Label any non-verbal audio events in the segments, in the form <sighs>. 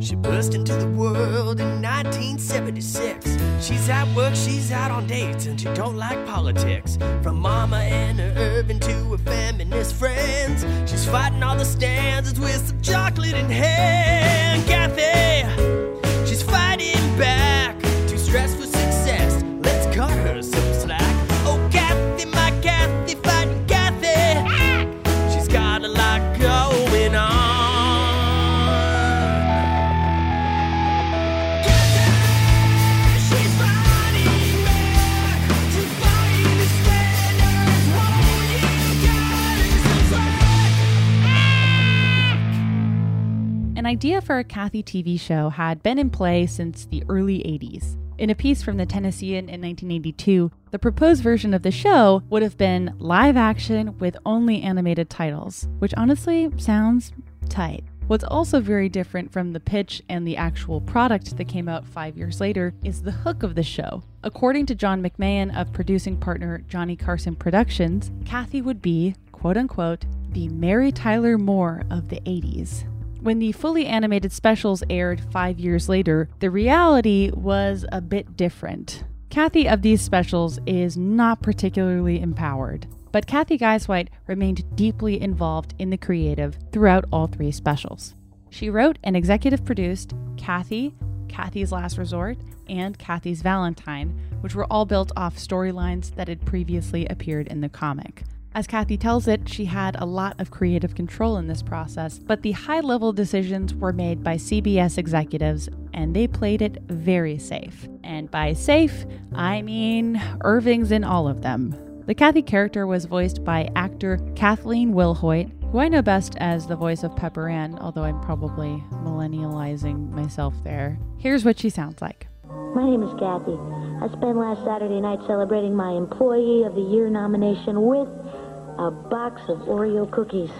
She burst into the world in 1976. She's at work, she's out on dates, and she don't like politics. From Mama and her Irvin to her feminist friends, she's fighting all the standards with some chocolate in hand. Kathy, idea for a Kathy TV show had been in play since the early 80s. In a piece from the Tennessean in 1982, the proposed version of the show would have been live action with only animated titles, which honestly sounds tight. What's also very different from the pitch and the actual product that came out five years later is the hook of the show. According to John McMahon of producing partner Johnny Carson Productions, Kathy would be, quote unquote, the Mary Tyler Moore of the 80s. When the fully animated specials aired five years later, the reality was a bit different. Kathy of these specials is not particularly empowered, but Cathy Guisewite remained deeply involved in the creative throughout all three specials. She wrote and executive produced Kathy, Kathy's Last Resort, and Kathy's Valentine, which were all built off storylines that had previously appeared in the comic. As Kathy tells it, she had a lot of creative control in this process, but the high level decisions were made by CBS executives, and they played it very safe. And by safe, I mean Irving's in all of them. The Kathy character was voiced by actor Kathleen Wilhoit, who I know best as the voice of Pepper Ann, although I'm probably millennializing myself there. Here's what she sounds like. My name is Kathy. I spent last Saturday night celebrating my Employee of the Year nomination with a box of Oreo cookies.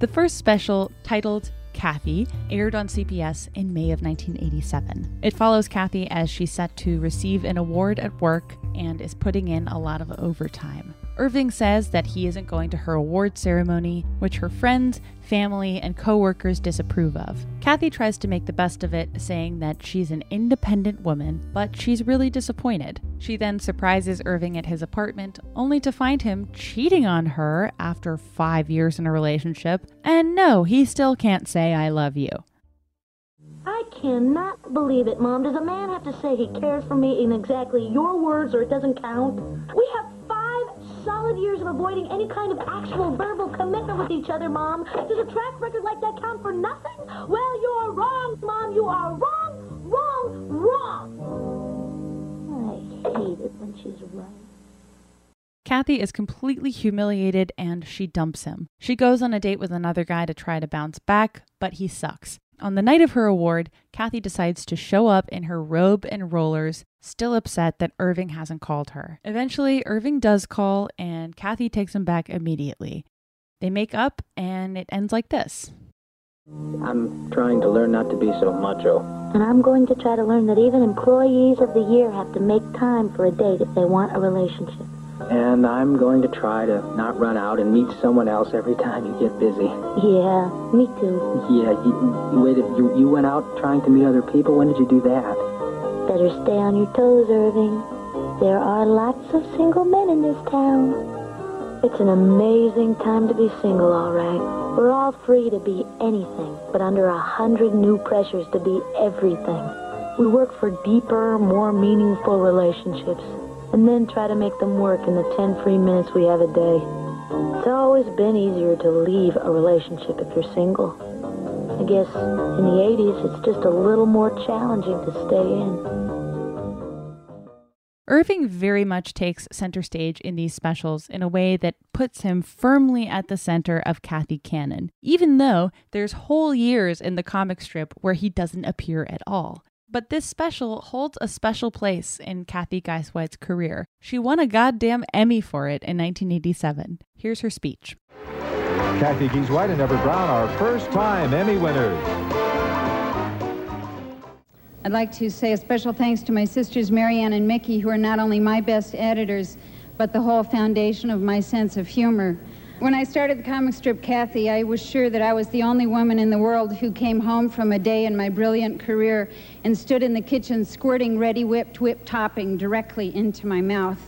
The first special, titled Kathy, aired on CBS in May of 1987. It follows Kathy as she's set to receive an award at work and is putting in a lot of overtime. Irving says that he isn't going to her award ceremony, which her friends, family, and coworkers disapprove of. Kathy tries to make the best of it, saying that she's an independent woman, but she's really disappointed. She then surprises Irving at his apartment, only to find him cheating on her after five years in a relationship. And no, he still can't say, I love you. I cannot believe it, Mom. Does a man have to say he cares for me in exactly your words or it doesn't count? We have solid years of avoiding any kind of actual verbal commitment with each other, Mom. Does a track record like that count for nothing? Well, you're wrong, Mom. You are wrong, wrong, wrong. I hate it when she's right. Kathy is completely humiliated and she dumps him. She goes on a date with another guy to try to bounce back, but he sucks. On the night of her award, Kathy decides to show up in her robe and rollers, still upset that Irving hasn't called her. Eventually, Irving does call, and Kathy takes him back immediately. They make up, and it ends like this. I'm trying to learn not to be so macho. And I'm going to try to learn that even employees of the year have to make time for a date if they want a relationship. And I'm going to try to not run out and meet someone else every time you get busy. Yeah, me too. Yeah, you, you waited. You, you went out trying to meet other people. When did you do that? Better stay on your toes, Irving. There are lots of single men in this town. It's an amazing time to be single, all right. We're all free to be anything, but under a hundred new pressures to be everything. We work for deeper, more meaningful relationships and then try to make them work in the 10 free minutes we have a day. It's always been easier to leave a relationship if you're single. I guess in the 80s, it's just a little more challenging to stay in. Irving very much takes center stage in these specials in a way that puts him firmly at the center of Kathy canon, even though there's whole years in the comic strip where he doesn't appear at all. But this special holds a special place in Cathy Guisewite's career. She won a goddamn Emmy for it in 1987. Here's her speech. Cathy Guisewite and Everett Brown are first time Emmy winners. I'd like to say a special thanks to my sisters Marianne and Mickey, who are not only my best editors, but the whole foundation of my sense of humor. When I started the comic strip Kathy, I was sure that I was the only woman in the world who came home from a day in my brilliant career and stood in the kitchen squirting ready whipped whip topping directly into my mouth.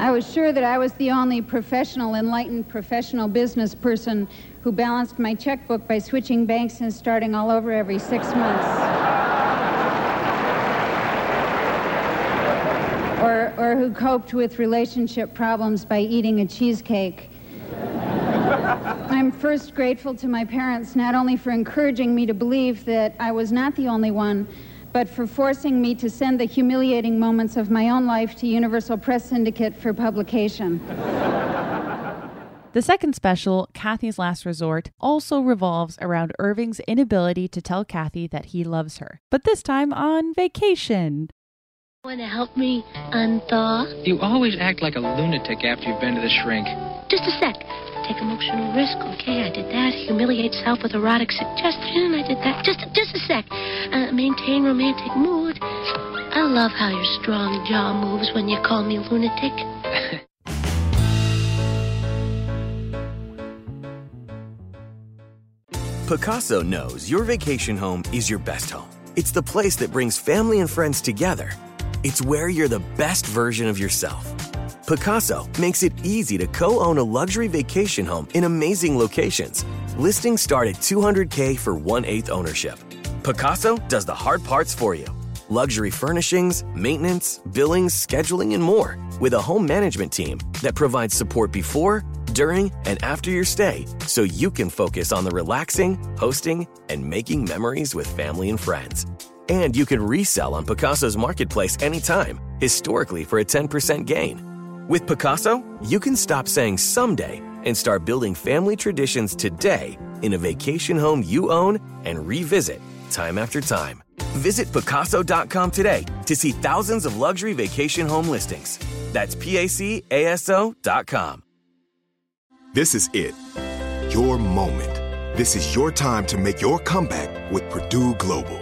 I was sure that I was the only professional, enlightened professional business person who balanced my checkbook by switching banks and starting all over every six months. Who coped with relationship problems by eating a cheesecake. I'm first grateful to my parents not only for encouraging me to believe that I was not the only one, but for forcing me to send the humiliating moments of my own life to Universal Press Syndicate for publication. The second special, Kathy's Last Resort, also revolves around Irving's inability to tell Kathy that he loves her, but this time on vacation. Want to help me unthaw? You always act like a lunatic after you've been to the shrink. Just a sec. Take emotional risk. Okay, I did that. Humiliate self with erotic suggestion. I did that. Just, just a sec. Uh, maintain romantic mood. I love how your strong jaw moves when you call me lunatic. <laughs> Pacaso knows your vacation home is your best home. It's the place that brings family and friends together it's where you're the best version of yourself. Pacaso makes it easy to co own a luxury vacation home in amazing locations. Listings start at 200K for one eighth ownership. Pacaso does the hard parts for you luxury furnishings, maintenance, billings, scheduling, and more with a home management team that provides support before, during, and after your stay so you can focus on the relaxing, hosting, and making memories with family and friends. And you can resell on Pacaso's marketplace anytime, historically for a 10% gain. With Pacaso, you can stop saying someday and start building family traditions today in a vacation home you own and revisit time after time. Visit Pacaso.com today to see thousands of luxury vacation home listings. That's PACASO.com. This is it. Your moment. This is your time to make your comeback with Purdue Global.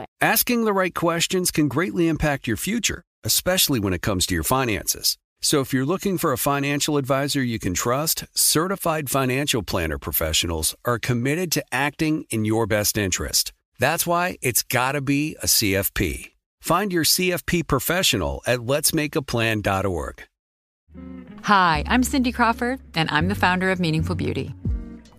Asking the right questions can greatly impact your future, especially when it comes to your finances. So if you're looking for a financial advisor you can trust, certified financial planner professionals are committed to acting in your best interest. That's why it's got to be a CFP. Find your CFP professional at letsmakeaplan.org. Hi, I'm Cindy Crawford, and I'm the founder of Meaningful Beauty.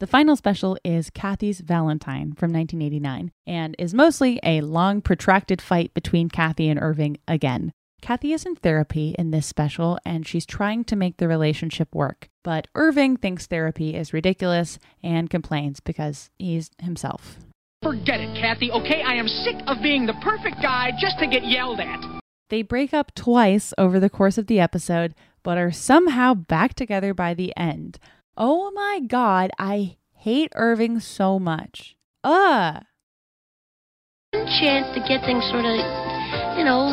The final special is Kathy's Valentine from 1989 and is mostly a long, protracted fight between Kathy and Irving again. Kathy is in therapy in this special and she's trying to make the relationship work, but Irving thinks therapy is ridiculous and complains because he's himself. Forget it, Kathy, okay? I am sick of being the perfect guy just to get yelled at. They break up twice over the course of the episode, but are somehow back together by the end. Oh my god, I hate Irving so much. Ugh. chance to get things sort of, you know,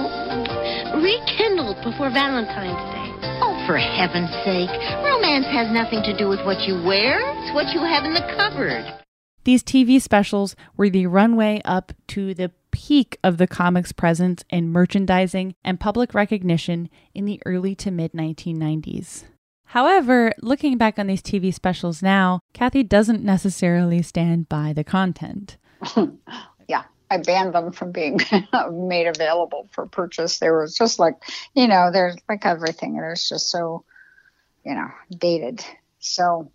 rekindled before Valentine's Day. Oh, for heaven's sake. Romance has nothing to do with what you wear, it's what you have in the cupboard. These TV specials were the runway up to the peak of the comics' presence in merchandising and public recognition in the early to mid 1990s. However, looking back on these TV specials now, Kathy doesn't necessarily stand by the content. <laughs> yeah, I banned them from being <laughs> made available for purchase. There was just like, you know, there's like everything. There's just so, you know, dated. So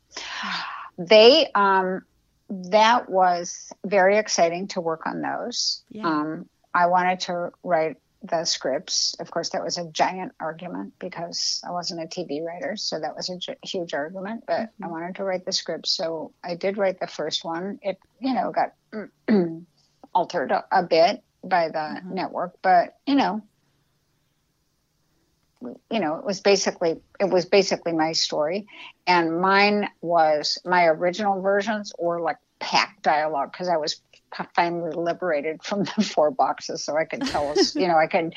they, um, that was very exciting to work on those. Yeah. Um, I wanted to write the scripts. Of course, that was a giant argument because I wasn't a TV writer, so that was a j- huge argument. But mm-hmm. I wanted to write the script, so I did write the first one. It, you know, got <clears throat> altered a, a, bit by the mm-hmm. network, but you know, you know, it was basically it was basically my story, and mine was my original versions or like packed dialogue because I was finally liberated from the <laughs> four boxes so I could tell you know, I could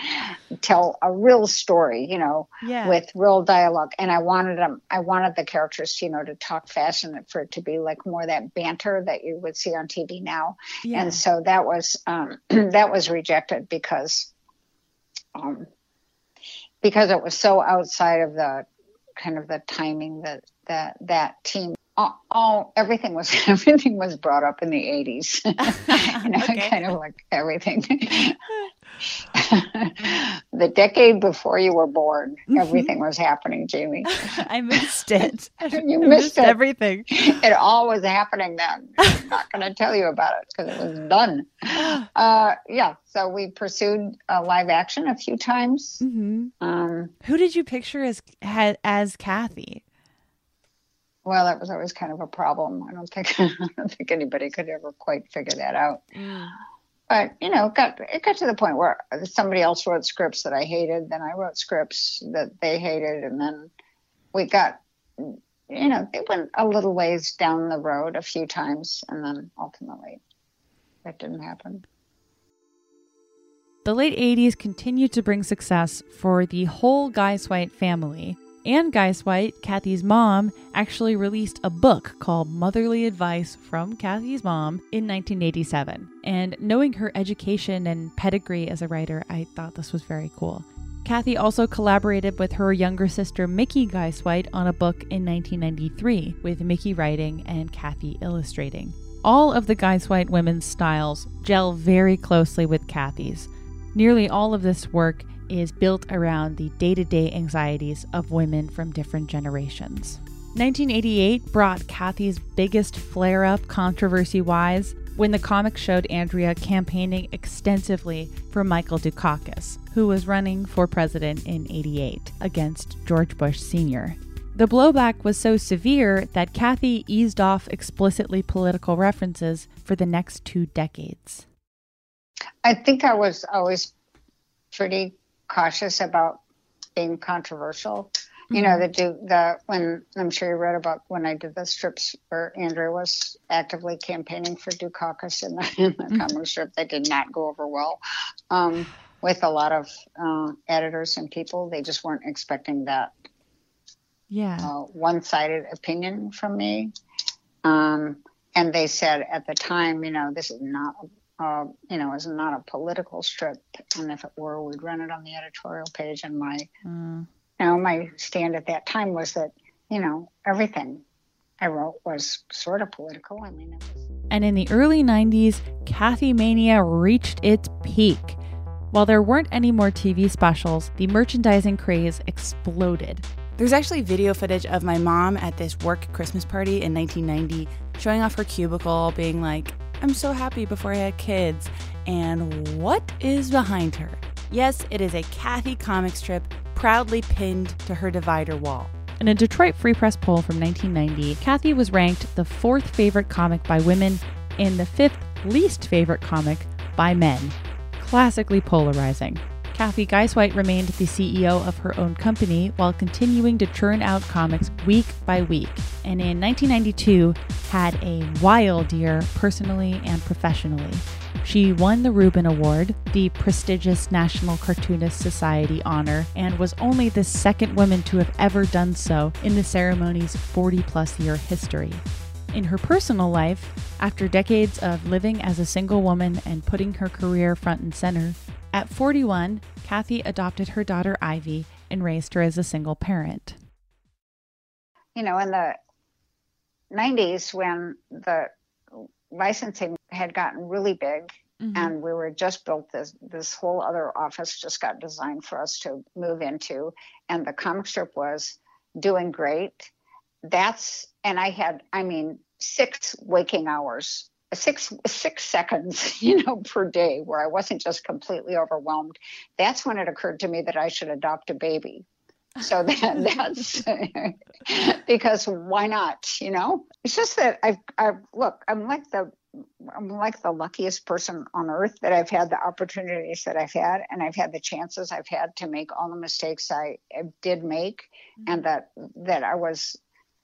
tell a real story, you know, yeah. with real dialogue. And I wanted them, I wanted the characters, you know, to talk fast and for it to be like more that banter that you would see on TV now. Yeah. And so that was, um, <clears throat> that was rejected because, um, because it was so outside of the kind of the timing that that that team all, all everything was <laughs> everything was brought up in the 80s <laughs> you know kind of like everything <laughs> the decade before you were born Mhm. everything was happening jamie I missed it. you I missed, it. everything. it all was happening then i'm not going to tell you about it because it was done <gasps> uh, yeah so we pursued uh, live action a few times hmm um, Who did you picture as as Kathy? Well that was always kind of a problem i don't think <laughs> i don't think anybody could ever quite figure that out Yeah. but you know, it got it got to the point where somebody else wrote scripts that I hated, then I wrote scripts that they hated, and then we got, you know, they went a little ways down the road a few times, and then ultimately, that didn't happen. The late 80s continued to bring success for the whole Guisewite family. And Guisewite, Kathy's mom, actually released a book called Motherly Advice from Kathy's Mom in 1987. And knowing her education and pedigree as a writer, I thought this was very cool. Kathy also collaborated with her younger sister Mickey Guy White on a book in 1993, with Mickey writing and Kathy illustrating. All of the Guisewite women's styles gel very closely with Kathy's. Nearly all of this work is built around the day to day anxieties of women from different generations. 1988 brought Kathy's biggest flare up controversy wise when the comic showed Andrea campaigning extensively for Michael Dukakis, who was running for president in 88 against George Bush Sr. The blowback was so severe that Kathy eased off explicitly political references for the next two decades. I think I was always pretty cautious about being controversial. You know, the do the when I'm sure you read about when I did the strips where Andrea was actively campaigning for Dukakis in the, <laughs> in the comic strip that did not go over well um, with a lot of uh, editors and people. They just weren't expecting that Yeah. uh, one-sided opinion from me. Um, and they said at the time, you know, this is not, uh, you know, is not a political strip, and if it were, we'd run it on the editorial page. And my, Mm. you know, my stand at that time was that, you know, everything I wrote was sort of political. I mean, it was And in the early 90s, Kathy Mania reached its peak. While there weren't any more TV specials, the merchandising craze exploded. There's actually video footage of my mom at this work Christmas party in 1990 showing off her cubicle, being like, I'm so happy before I had kids. And what is behind her? Yes, it is a Kathy comic strip proudly pinned to her divider wall. In a Detroit Free Press poll from 1990, Kathy was ranked the fourth favorite comic by women and the fifth least favorite comic by men. Classically polarizing. Cathy Guisewite remained the CEO of her own company while continuing to churn out comics week by week, and in 1992 had a wild year personally and professionally. She won the Reuben Award, the prestigious National Cartoonist Society honor, and was only the second woman to have ever done so in the ceremony's 40 plus year history. In her personal life, after decades of living as a single woman and putting her career front and center, at 41, Kathy adopted her daughter Ivy and raised her as a single parent. you know, in the 90s when the licensing had gotten really big mm-hmm. and we were just built this this whole other office just got designed for us to move into and the comic strip was doing great that's and i had i mean six waking hours six six seconds <laughs> you know per day where i wasn't just completely overwhelmed. That's when it occurred to me that i should adopt a baby. So <laughs> that that's <laughs> because why not you know? It's just that i've i look i'm like the i'm like the luckiest person on earth that i've had the opportunities that i've had and i've had the chances i've had to make all the mistakes i, I did make and mm-hmm. that that i was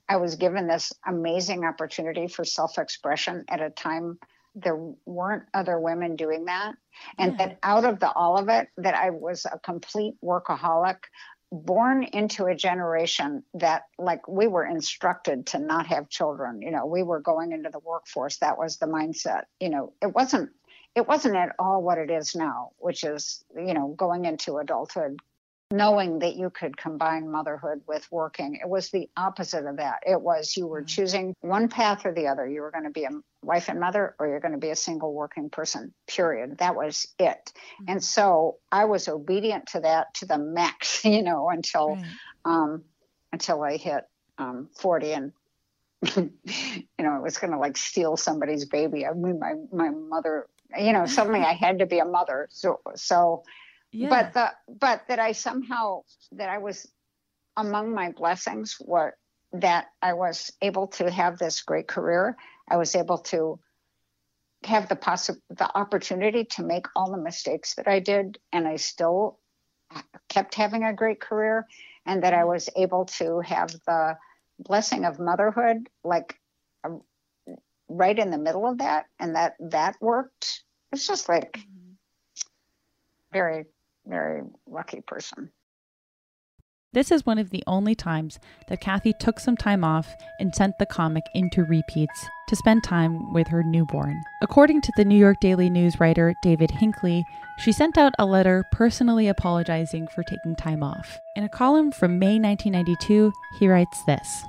i was given this amazing opportunity for self-expression at a time there weren't other women doing that. And that out of the all of it that i was a complete workaholic born into a generation that like we were instructed to not have children. You know we were going into the workforce. That was the mindset. You know it wasn't it wasn't at all what it is now which is you know going into adulthood knowing that you could combine motherhood with working. It was the opposite of that. It was you were choosing one path or the other. You were going to be a wife and mother or you're going to be a single working person, period. That was it. And so I was obedient to that to the max, <laughs> you know, until Right. um until I hit um 40 and <laughs> you know, it was going to like steal somebody's baby. I mean, my, my mother, you know, suddenly I had to be a mother. So, so, Yeah. but the, but that I somehow, that I was among my blessings were that I was able to have this great career. I was able to have the possi- the opportunity to make all the mistakes that I did, and I still kept having a great career, and that I was able to have the blessing of motherhood, like uh, right in the middle of that, and that that worked. It's just like very, very lucky person. This is one of the only times that Kathy took some time off and sent the comic into repeats to spend time with her newborn. According to the New York Daily News writer David Hinckley, she sent out a letter personally apologizing for taking time off. In a column from May 1992, he writes this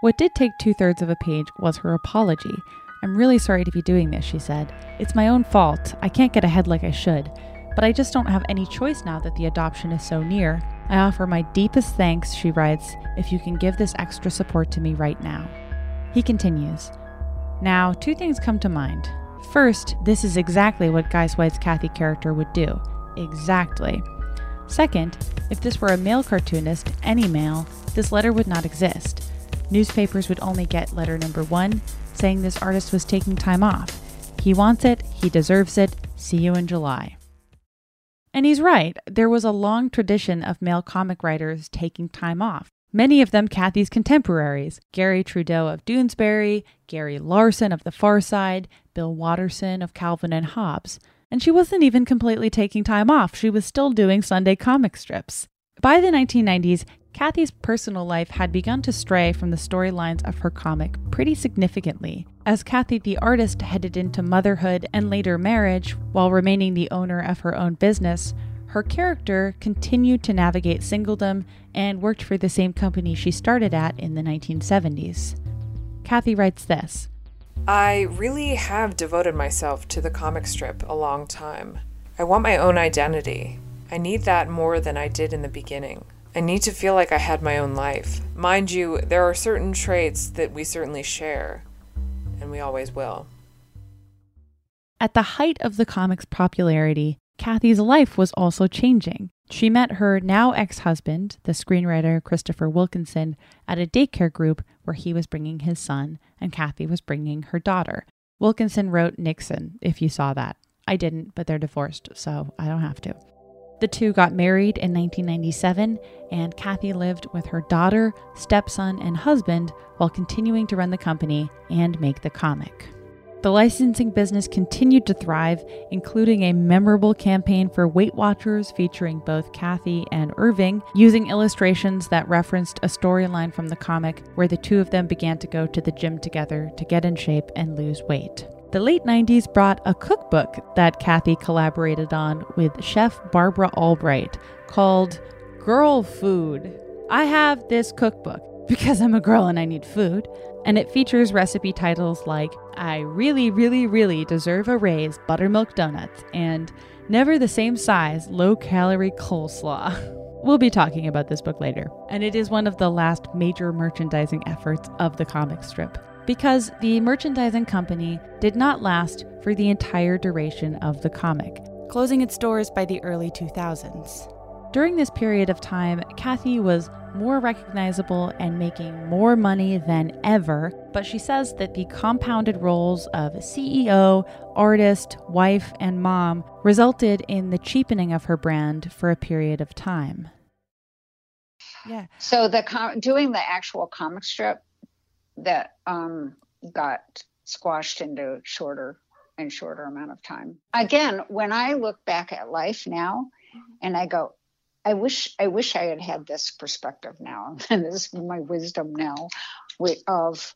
What did take two thirds of a page was her apology. I'm really sorry to be doing this, she said. It's my own fault. I can't get ahead like I should. But I just don't have any choice now that the adoption is so near. I offer my deepest thanks, she writes, if you can give this extra support to me right now. He continues Now, two things come to mind. First, this is exactly what Guisewite's Kathy character would do. Exactly. Second, if this were a male cartoonist, any male, this letter would not exist. Newspapers would only get letter number one, saying this artist was taking time off. He wants it, he deserves it, see you in July. And he's right. There was a long tradition of male comic writers taking time off. Many of them Kathy's contemporaries Garry Trudeau of Doonesbury, Gary Larson of The Far Side, Bill Watterson of Calvin and Hobbes. And she wasn't even completely taking time off, she was still doing Sunday comic strips. By the 1990s, Kathy's personal life had begun to stray from the storylines of her comic pretty significantly. As Kathy the artist headed into motherhood and later marriage, while remaining the owner of her own business, her character continued to navigate singledom and worked for the same company she started at in the 1970s. Kathy writes this I really have devoted myself to the comic strip a long time. I want my own identity. I need that more than I did in the beginning. I need to feel like I had my own life. Mind you, there are certain traits that we certainly share, and we always will. At the height of the comic's popularity, Kathy's life was also changing. She met her now ex husband, the screenwriter Christopher Wilkinson, at a daycare group where he was bringing his son and Kathy was bringing her daughter. Wilkinson wrote Nixon, if you saw that. I didn't, but they're divorced, so I don't have to. The two got married in 1997, and Kathy lived with her daughter, stepson, and husband while continuing to run the company and make the comic. The licensing business continued to thrive, including a memorable campaign for Weight Watchers featuring both Kathy and Irving, using illustrations that referenced a storyline from the comic where the two of them began to go to the gym together to get in shape and lose weight. The late 90s brought a cookbook that Kathy collaborated on with chef Barbara Albright called Girl Food. I have this cookbook <laughs> because I'm a girl and I need food, and it features recipe titles like I really, really, really deserve a raise buttermilk donuts and never the same size low calorie coleslaw. <laughs> We'll be talking about this book later, and it is one of the last major merchandising efforts of the comic strip because the merchandising company did not last for the entire duration of the comic, closing its doors by the early 2000s. During this period of time, Kathy was more recognizable and making more money than ever, but she says that the compounded roles of CEO, artist, wife, and mom resulted in the cheapening of her brand for a period of time. Yeah. So the com- doing the actual comic strip that um, got squashed into shorter and shorter amount of time. Again, when I look back at life now, and I go, I wish I wish I had had this perspective now, <laughs> and this is my wisdom now, of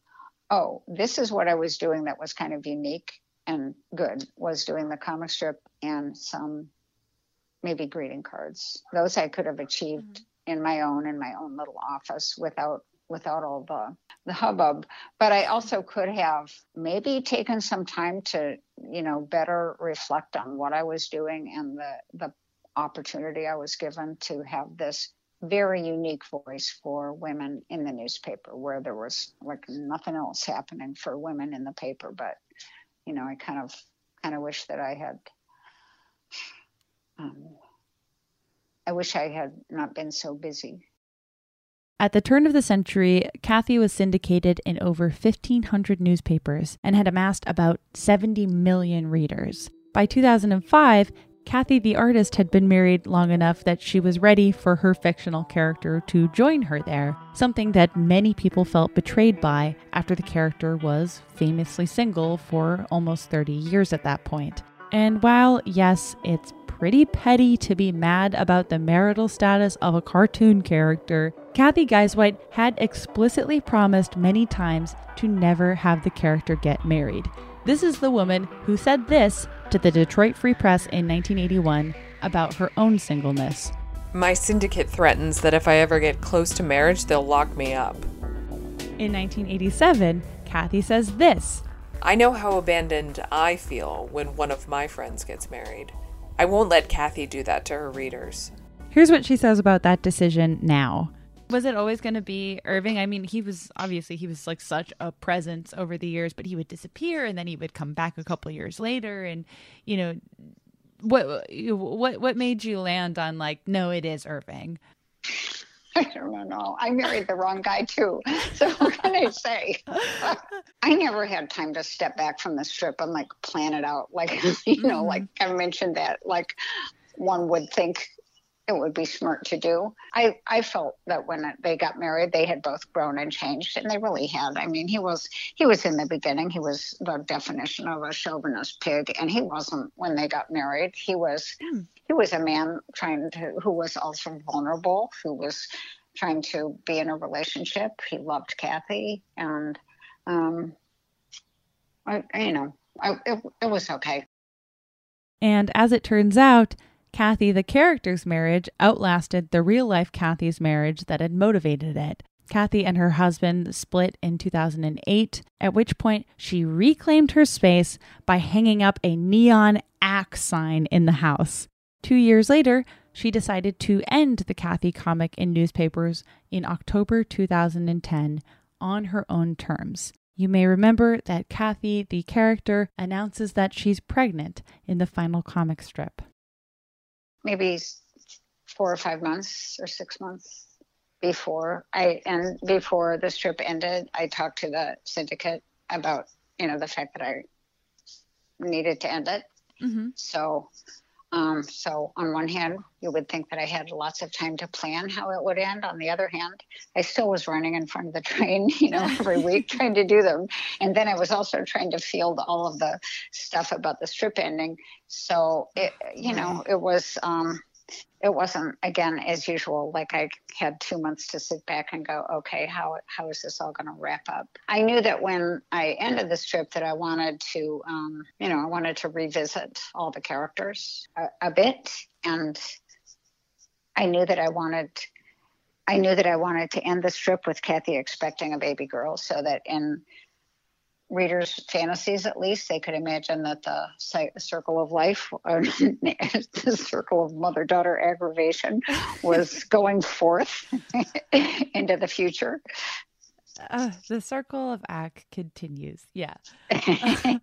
oh, this is what I was doing that was kind of unique and good was doing the comic strip and some maybe greeting cards. Those I could have achieved in my own in my own little office without without all the the hubbub. But i also could have maybe taken some time to you know better reflect on what i was doing and the the opportunity i was given to have this very unique voice for women in the newspaper where there was like nothing else happening for women in the paper. But you know i kind of kind of wish that i had um, i wish i had not been so busy At the turn of the century, Kathy was syndicated in over 1,500 newspapers and had amassed about 70 million readers. By 2005, Kathy the artist had been married long enough that she was ready for her fictional character to join her there, something that many people felt betrayed by after the character was famously single for almost 30 years at that point. And while, yes, it's pretty petty to be mad about the marital status of a cartoon character, Cathy Guisewite had explicitly promised many times to never have the character get married. This is the woman who said this to the Detroit Free Press in 1981 about her own singleness. My syndicate threatens that if I ever get close to marriage, they'll lock me up. In 1987, Kathy says this I know how abandoned I feel when one of my friends gets married. I won't let Kathy do that to her readers. Here's what she says about that decision now. Was it always going to be Irving? I mean, he was obviously he was like such a presence over the years, but he would disappear and then he would come back a couple years later and you know what what what made you land on like no, it is Irving? <laughs> I don't know. I married the wrong guy too. So what can I say? <laughs> I never had time to step back from the strip and like plan it out. Like <laughs> you know, Mm-hmm. like I mentioned that like one would think it would be smart to do. I I felt that when they got married, they had both grown and changed, and they really had. I mean, he was he was in the beginning. He was the definition of a chauvinist pig, and he wasn't when they got married. He was he was a man trying to who was also vulnerable, who was trying to be in a relationship. He loved Kathy, and um, I, you know, I, it, it was okay. And as it turns out, Kathy the character's marriage outlasted the real life Kathy's marriage that had motivated it. Kathy and her husband split in 2008, at which point she reclaimed her space by hanging up a neon axe sign in the house. Two years later, she decided to end the Kathy comic in newspapers in October 2010 on her own terms. You may remember that Kathy, the character, announces that she's pregnant in the final comic strip. Maybe four or five months or six months before I and before the trip ended, I talked to the syndicate about you know the fact that I needed to end it. Mm-hmm. So, um, so on one hand, you would think that I had lots of time to plan how it would end. On the other hand, I still was running in front of the train, <laughs> you know, every <laughs> week trying to do them. And then I was also trying to field all of the stuff about the strip ending. So it, you know, it was, um, it wasn't again as usual like i had two months to sit back and go okay how how is this all going to wrap up? I knew that when i ended the strip that i wanted to um, you know i wanted to revisit all the characters a, a bit and i knew that i wanted i knew that i wanted to end the strip with kathy expecting a baby girl so that in readers' fantasies, at least, they could imagine that the circle of life, or <laughs> the circle of mother daughter aggravation, was <laughs> going forth <laughs> into the future. Uh, the circle of act continues. Yeah. and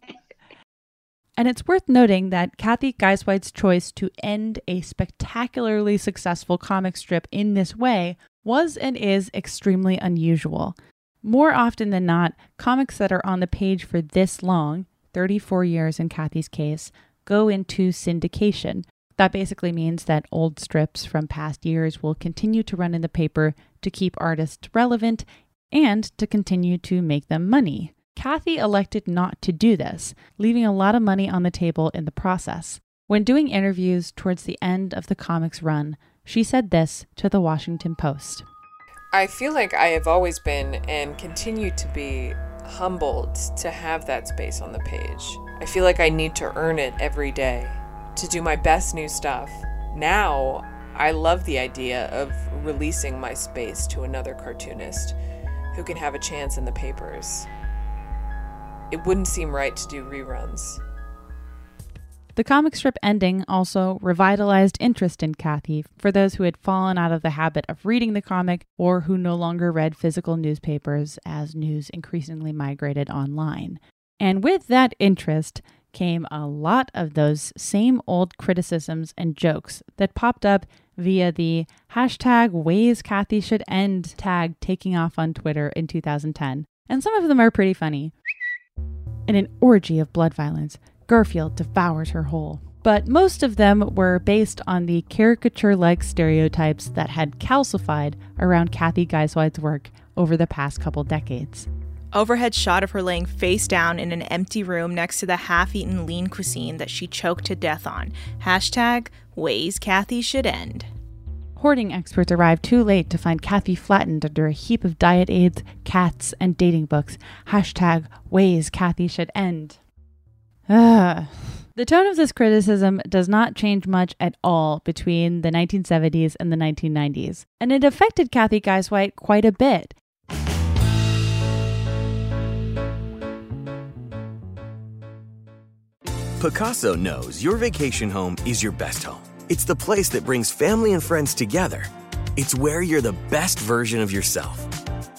it's worth noting that Cathy Guisewite's choice to end a spectacularly successful comic strip in this way was and is extremely unusual. More often than not, comics that are on the page for this long, 34 years in Kathy's case, go into syndication. That basically means that old strips from past years will continue to run in the paper to keep artists relevant and to continue to make them money. Kathy elected not to do this, leaving a lot of money on the table in the process. When doing interviews towards the end of the comic's run, she said this to the Washington Post. I feel like I have always been and continue to be humbled to have that space on the page. I feel like I need to earn it every day, to do my best new stuff, Now, I love the idea of releasing my space to another cartoonist who can have a chance in the papers. It wouldn't seem right to do reruns. The comic strip ending also revitalized interest in Kathy for those who had fallen out of the habit of reading the comic or who no longer read physical newspapers as news increasingly migrated online. And with that interest came a lot of those same old criticisms and jokes that popped up via the hashtag ways Cathy should end tag taking off on Twitter in 2010. And some of them are pretty funny. In an orgy of blood violence, Garfield devours her whole. But most of them were based on the caricature like stereotypes that had calcified around Cathy Guisewite's work over the past couple decades. Overhead shot of her laying face down in an empty room next to the half eaten lean cuisine that she choked to death on. Hashtag ways Cathy should end. Hoarding experts arrived too late to find Cathy flattened under a heap of diet aids, cats, and dating books. Hashtag ways Cathy should end. Ugh. <sighs> The tone of this criticism does not change much at all between the 1970s and the 1990s, and it affected Cathy Guisewite quite a bit. Pacaso knows your vacation home is your best home. It's the place that brings family and friends together. It's where you're the best version of yourself.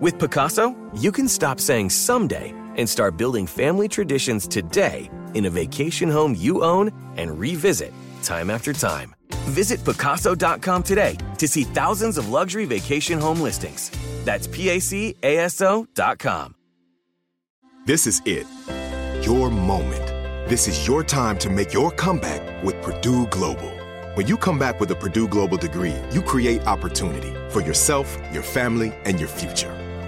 With Pacaso, you can stop saying someday and start building family traditions today in a vacation home you own and revisit time after time. Visit Pacaso.com today to see thousands of luxury vacation home listings. That's PACASO.com. This is it. Your moment. This is your time to make your comeback with Purdue Global. When you come back with a Purdue Global degree, you create opportunity for yourself, your family, and your future.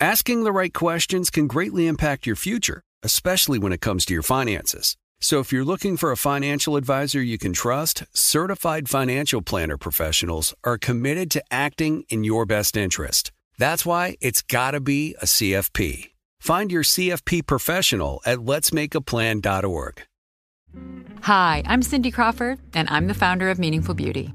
Asking the right questions can greatly impact your future, especially when it comes to your finances. So if you're looking for a financial advisor you can trust, certified financial planner professionals are committed to acting in your best interest. That's why it's got to be a CFP. Find your CFP professional at letsmakeaplan.org. Hi, I'm Cindy Crawford, and I'm the founder of Meaningful Beauty.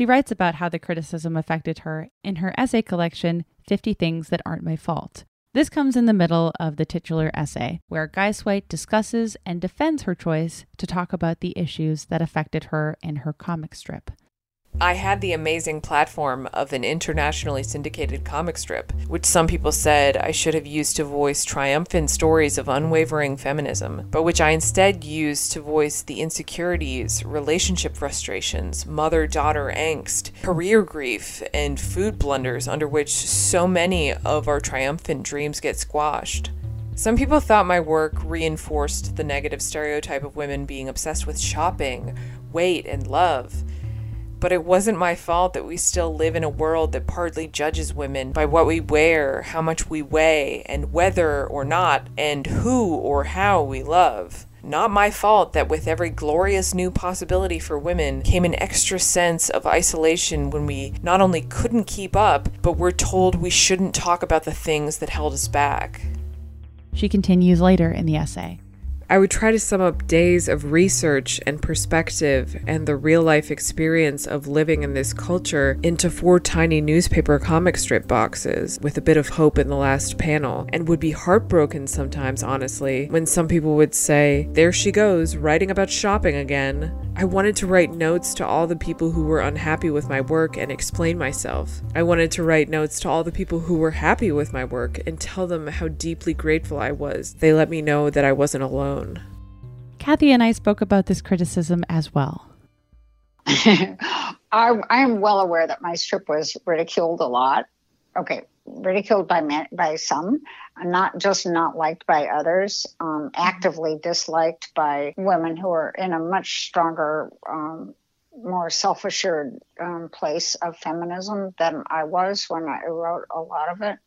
She writes about how the criticism affected her in her essay collection, 50 Things That Aren't My Fault. This comes in the middle of the titular essay, where Guisewite discusses and defends her choice to talk about the issues that affected her in her comic strip. I had the amazing platform of an internationally syndicated comic strip, which some people said I should have used to voice triumphant stories of unwavering feminism, but which I instead used to voice the insecurities, relationship frustrations, mother daughter angst, career grief, and food blunders under which so many of our triumphant dreams get squashed. Some people thought my work reinforced the negative stereotype of women being obsessed with shopping, weight, and love. But it wasn't my fault that we still live in a world that partly judges women by what we wear, how much we weigh, and whether or not, and who or how we love. Not my fault that with every glorious new possibility for women came an extra sense of isolation when we not only couldn't keep up, but were told we shouldn't talk about the things that held us back. She continues later in the essay. I would try to sum up days of research and perspective and the real life experience of living in this culture into four tiny newspaper comic strip boxes with a bit of hope in the last panel, and would be heartbroken sometimes, honestly, when some people would say, There she goes, writing about shopping again. I wanted to write notes to all the people who were unhappy with my work and explain myself. I wanted to write notes to all the people who were happy with my work and tell them how deeply grateful I was. They let me know that I wasn't alone. Cathy and I spoke about this criticism as well. <laughs> I, I am well aware that my strip was ridiculed a lot. Okay, ridiculed by man, by some, not just not liked by others, um, actively disliked by women who are in a much stronger, um, more self assured um, place of feminism than I was when I wrote a lot of it.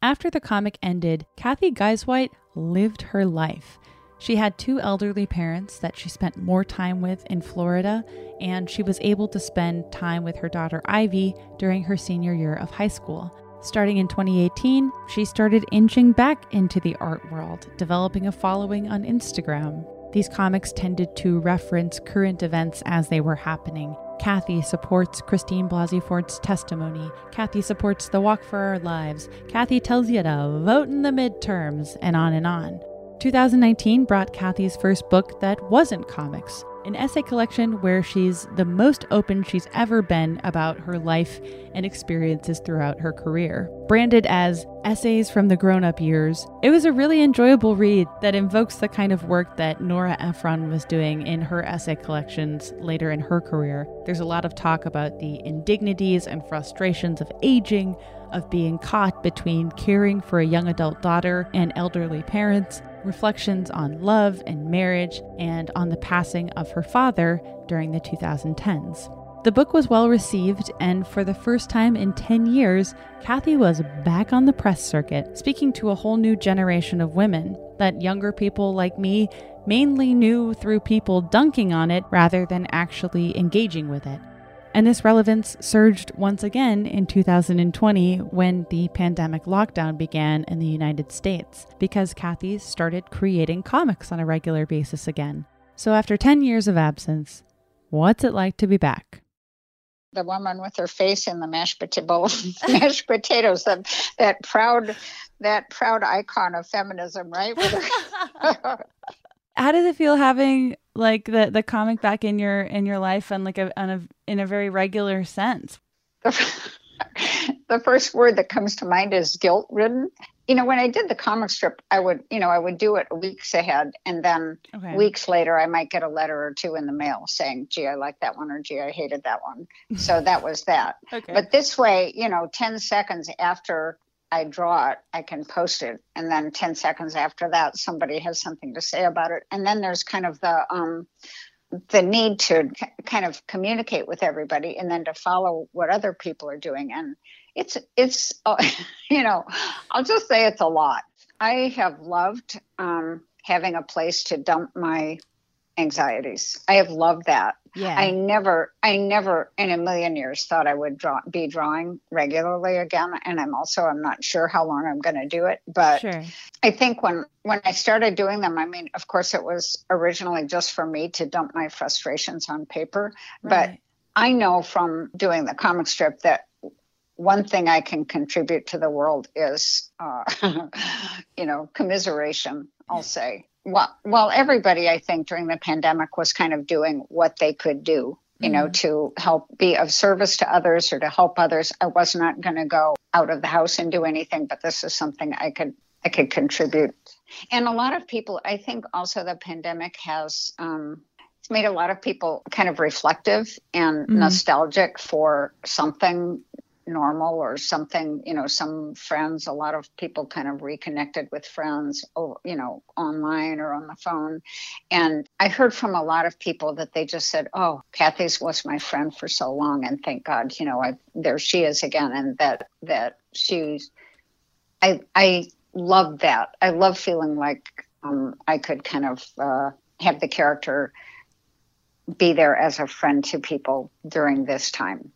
After the comic ended, Cathy Guisewite lived her life. She had two elderly parents that she spent more time with in Florida, and she was able to spend time with her daughter Ivy during her senior year of high school. Starting in 2018, she started inching back into the art world, developing a following on Instagram. These comics tended to reference current events as they were happening. Cathy supports Christine Blasey Ford's testimony. Cathy supports the Walk for Our Lives. Cathy tells you to vote in the midterms, and on and on. 2019 brought Cathy's first book that wasn't comics, an essay collection where she's the most open she's ever been about her life and experiences throughout her career. Branded as Essays from the Grown Up Years, it was a really enjoyable read that invokes the kind of work that Nora Ephron was doing in her essay collections later in her career. There's a lot of talk about the indignities and frustrations of aging, of being caught between caring for a young adult daughter and elderly parents, reflections on love and marriage, and on the passing of her father during the 2010s. The book was well received, and for the first time in 10 years, Cathy was back on the press circuit, speaking to a whole new generation of women that younger people like me mainly knew through people dunking on it rather than actually engaging with it. And this relevance surged once again in 2020 when the pandemic lockdown began in the United States, because Cathy started creating comics on a regular basis again. So after 10 years of absence, what's it like to be back? The woman with her face in the mashed, potato, <laughs> mashed potatoes, that, that proud, that proud icon of feminism, right? <laughs> <laughs> How does it feel having like the the comic back in your in your life and like a, on a in a very regular sense? the <laughs> first word that comes to mind is guilt ridden. You know, when I did the comic strip, I would, you know, I would do it weeks ahead, and then okay. weeks later, I might get a letter or two in the mail saying, "Gee, I like that one," or "Gee, I hated that one." So that was that. <laughs> okay. But this way, you know, ten seconds after I draw it, I can post it, and then ten seconds after that, somebody has something to say about it, and then there's kind of the um, the need to kind of communicate with everybody, and then to follow what other people are doing, and it's it's uh, <laughs> you know, I'll just say it's a lot. I have loved um, having a place to dump my anxieties. I have loved that. Yeah. I never, I never in a million years thought I would draw, be drawing regularly again. And I'm also, I'm not sure how long I'm going to do it, but sure. I think when, when I started doing them, I mean, of course it was originally just for me to dump my frustrations on paper, right. but I know from doing the comic strip that one thing I can contribute to the world is, uh, <laughs> you know, commiseration, I'll say. Well, well, everybody, I think, during the pandemic was kind of doing what they could do, you know, to help be of service to others or to help others. I was not going to go out of the house and do anything, but this is something I could I could contribute. And a lot of people, I think, also the pandemic has um, it's made a lot of people kind of reflective and Mhm. nostalgic for something normal or something you know some friends a lot of people kind of reconnected with friends you know online or on the phone. And i heard from a lot of people that they just said oh cathy's was my friend for so long and thank god you know I, there she is again and that that she's i i love that. I love feeling like um, i could kind of uh, have the character be there as a friend to people during this time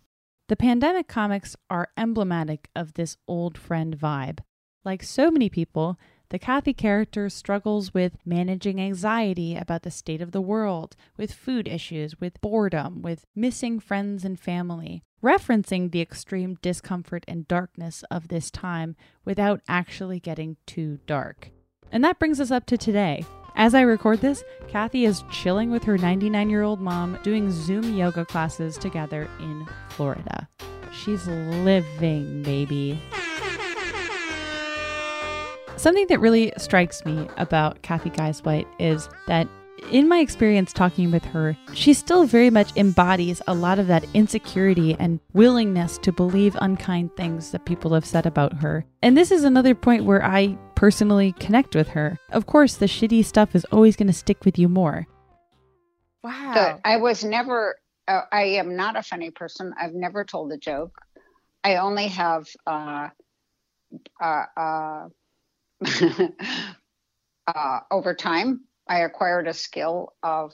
The pandemic comics are emblematic of this old friend vibe. Like so many people, the Cathy character struggles with managing anxiety about the state of the world, with food issues, with boredom, with missing friends and family, referencing the extreme discomfort and darkness of this time without actually getting too dark. And that brings us up to today. As I record this, Cathy is chilling with her 99 year old mom doing Zoom yoga classes together in Florida. She's living, baby. Something that really strikes me about Cathy Guisewite is that in my experience talking with her, she still very much embodies a lot of that insecurity and willingness to believe unkind things that people have said about her. And this is another point where I personally connect with her. Of course, the shitty stuff is always going to stick with you more. Wow. But I was never, uh, I am not a funny person. I've never told a joke. I only have, uh, uh, uh, <laughs> uh, over time, I acquired a skill of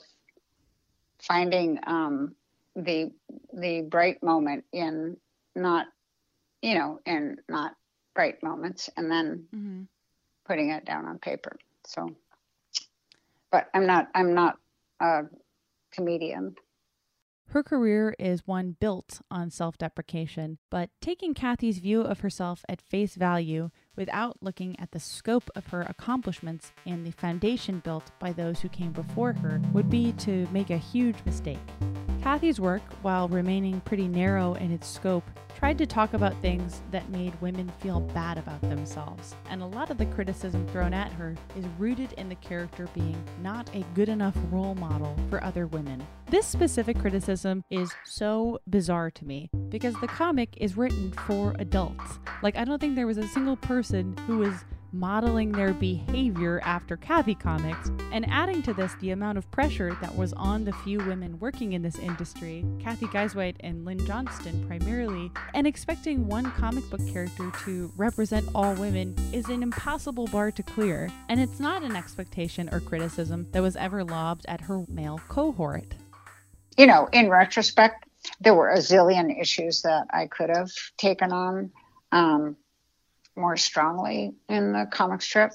finding um, the the bright moment in not, you know, in not bright moments, and then Mm-hmm. Putting it down on paper. So, but I'm not I'm not a comedian. Her career is one built on self deprecation, but taking Cathy's view of herself at face value without looking at the scope of her accomplishments and the foundation built by those who came before her would be to make a huge mistake. Cathy's work, while remaining pretty narrow in its scope, tried to talk about things that made women feel bad about themselves, and a lot of the criticism thrown at her is rooted in the character being not a good enough role model for other women. This specific criticism is so bizarre to me because the comic is written for adults. Like, I don't think there was a single person who was modeling their behavior after Cathy comics, and adding to this the amount of pressure that was on the few women working in this industry, Cathy Guisewite and Lynn Johnston primarily, and expecting one comic book character to represent all women is an impossible bar to clear, and it's not an expectation or criticism that was ever lobbed at her male cohort. You know, in retrospect, there were a zillion issues that I could have taken on um, more strongly in the comic strip.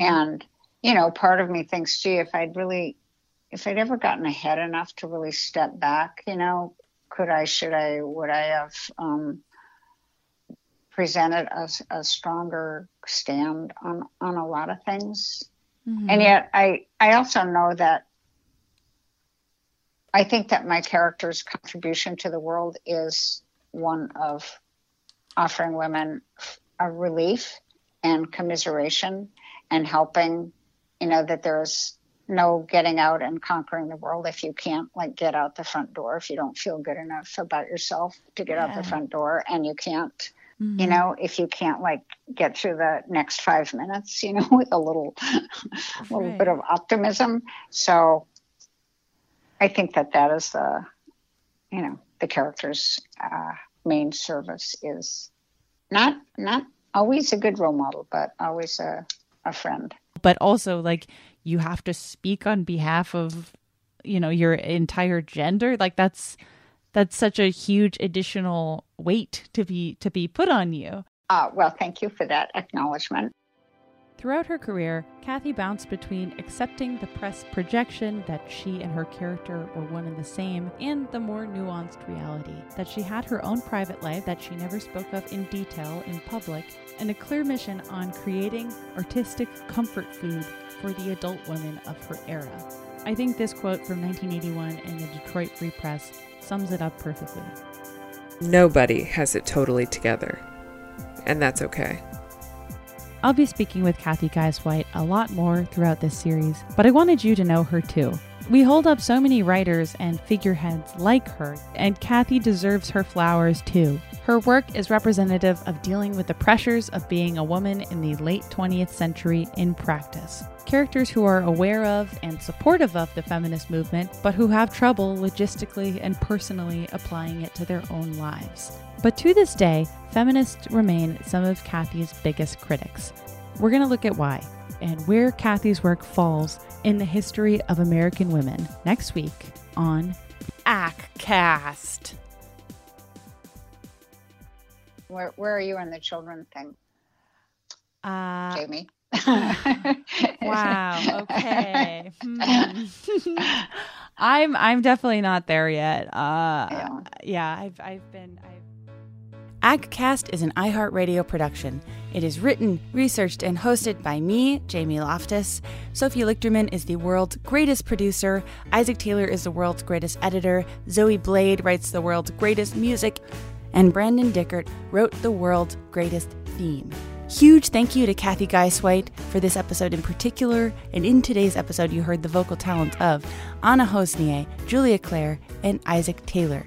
And, you know, part of me thinks, gee, if I'd really, if I'd ever gotten ahead enough to really step back, you know, could I, should I, would I have um, presented a, a stronger stand on, on a lot of things? And yet I, I also know that I think that my character's contribution to the world is one of offering women a relief and commiseration and helping, you know, that there's no getting out and conquering the world if you can't like get out the front door if you don't feel good enough about yourself to get out the front door and you can't you Mhm. know if you can't like get through the next five minutes you know <laughs> with a little little bit of optimism. So i think that that is the you know the character's uh, main service is not not always a good role model but always a, a friend But also, like, you have to speak on behalf of, you know, your entire gender. Like, that's that's such a huge additional weight to be to be put on you. uh, well thank you for that acknowledgement Throughout her career, Cathy bounced between accepting the press projection that she and her character were one and the same, and the more nuanced reality that she had her own private life that she never spoke of in detail in public, and a clear mission on creating artistic comfort food for the adult women of her era. I think this quote from 1981 in the Detroit Free Press sums it up perfectly. Nobody has it totally together, and that's okay. I'll be speaking with Cathy Guisewite a lot more throughout this series, but I wanted you to know her too. We hold up so many writers and figureheads like her, and Cathy deserves her flowers too. Her work is representative of dealing with the pressures of being a woman in the late 20th century in practice. Characters who are aware of and supportive of the feminist movement, but who have trouble logistically and personally applying it to their own lives. But to this day, feminists remain some of Cathy's biggest critics. We're going to look at why and where Cathy's work falls in the history of American women next week on Aack Cast. Where, where are you on the children thing, Uh, Jamie? <laughs> wow. Okay. Hmm. <laughs> I'm I'm definitely not there yet. Uh, yeah. I've I've been I've Aack Cast is an iHeartRadio production. It is written, researched, and hosted by me, Jamie Loftus. Sophie Lichterman is the world's greatest producer. Isaac Taylor is the world's greatest editor. Zoe Blade writes the world's greatest music. And Brandon Dickert wrote the world's greatest theme. Huge thank you to Cathy Guisewite for this episode in particular. And in today's episode, you heard the vocal talent of Anna Hossnieh, Julia Clare, and Isaac Taylor.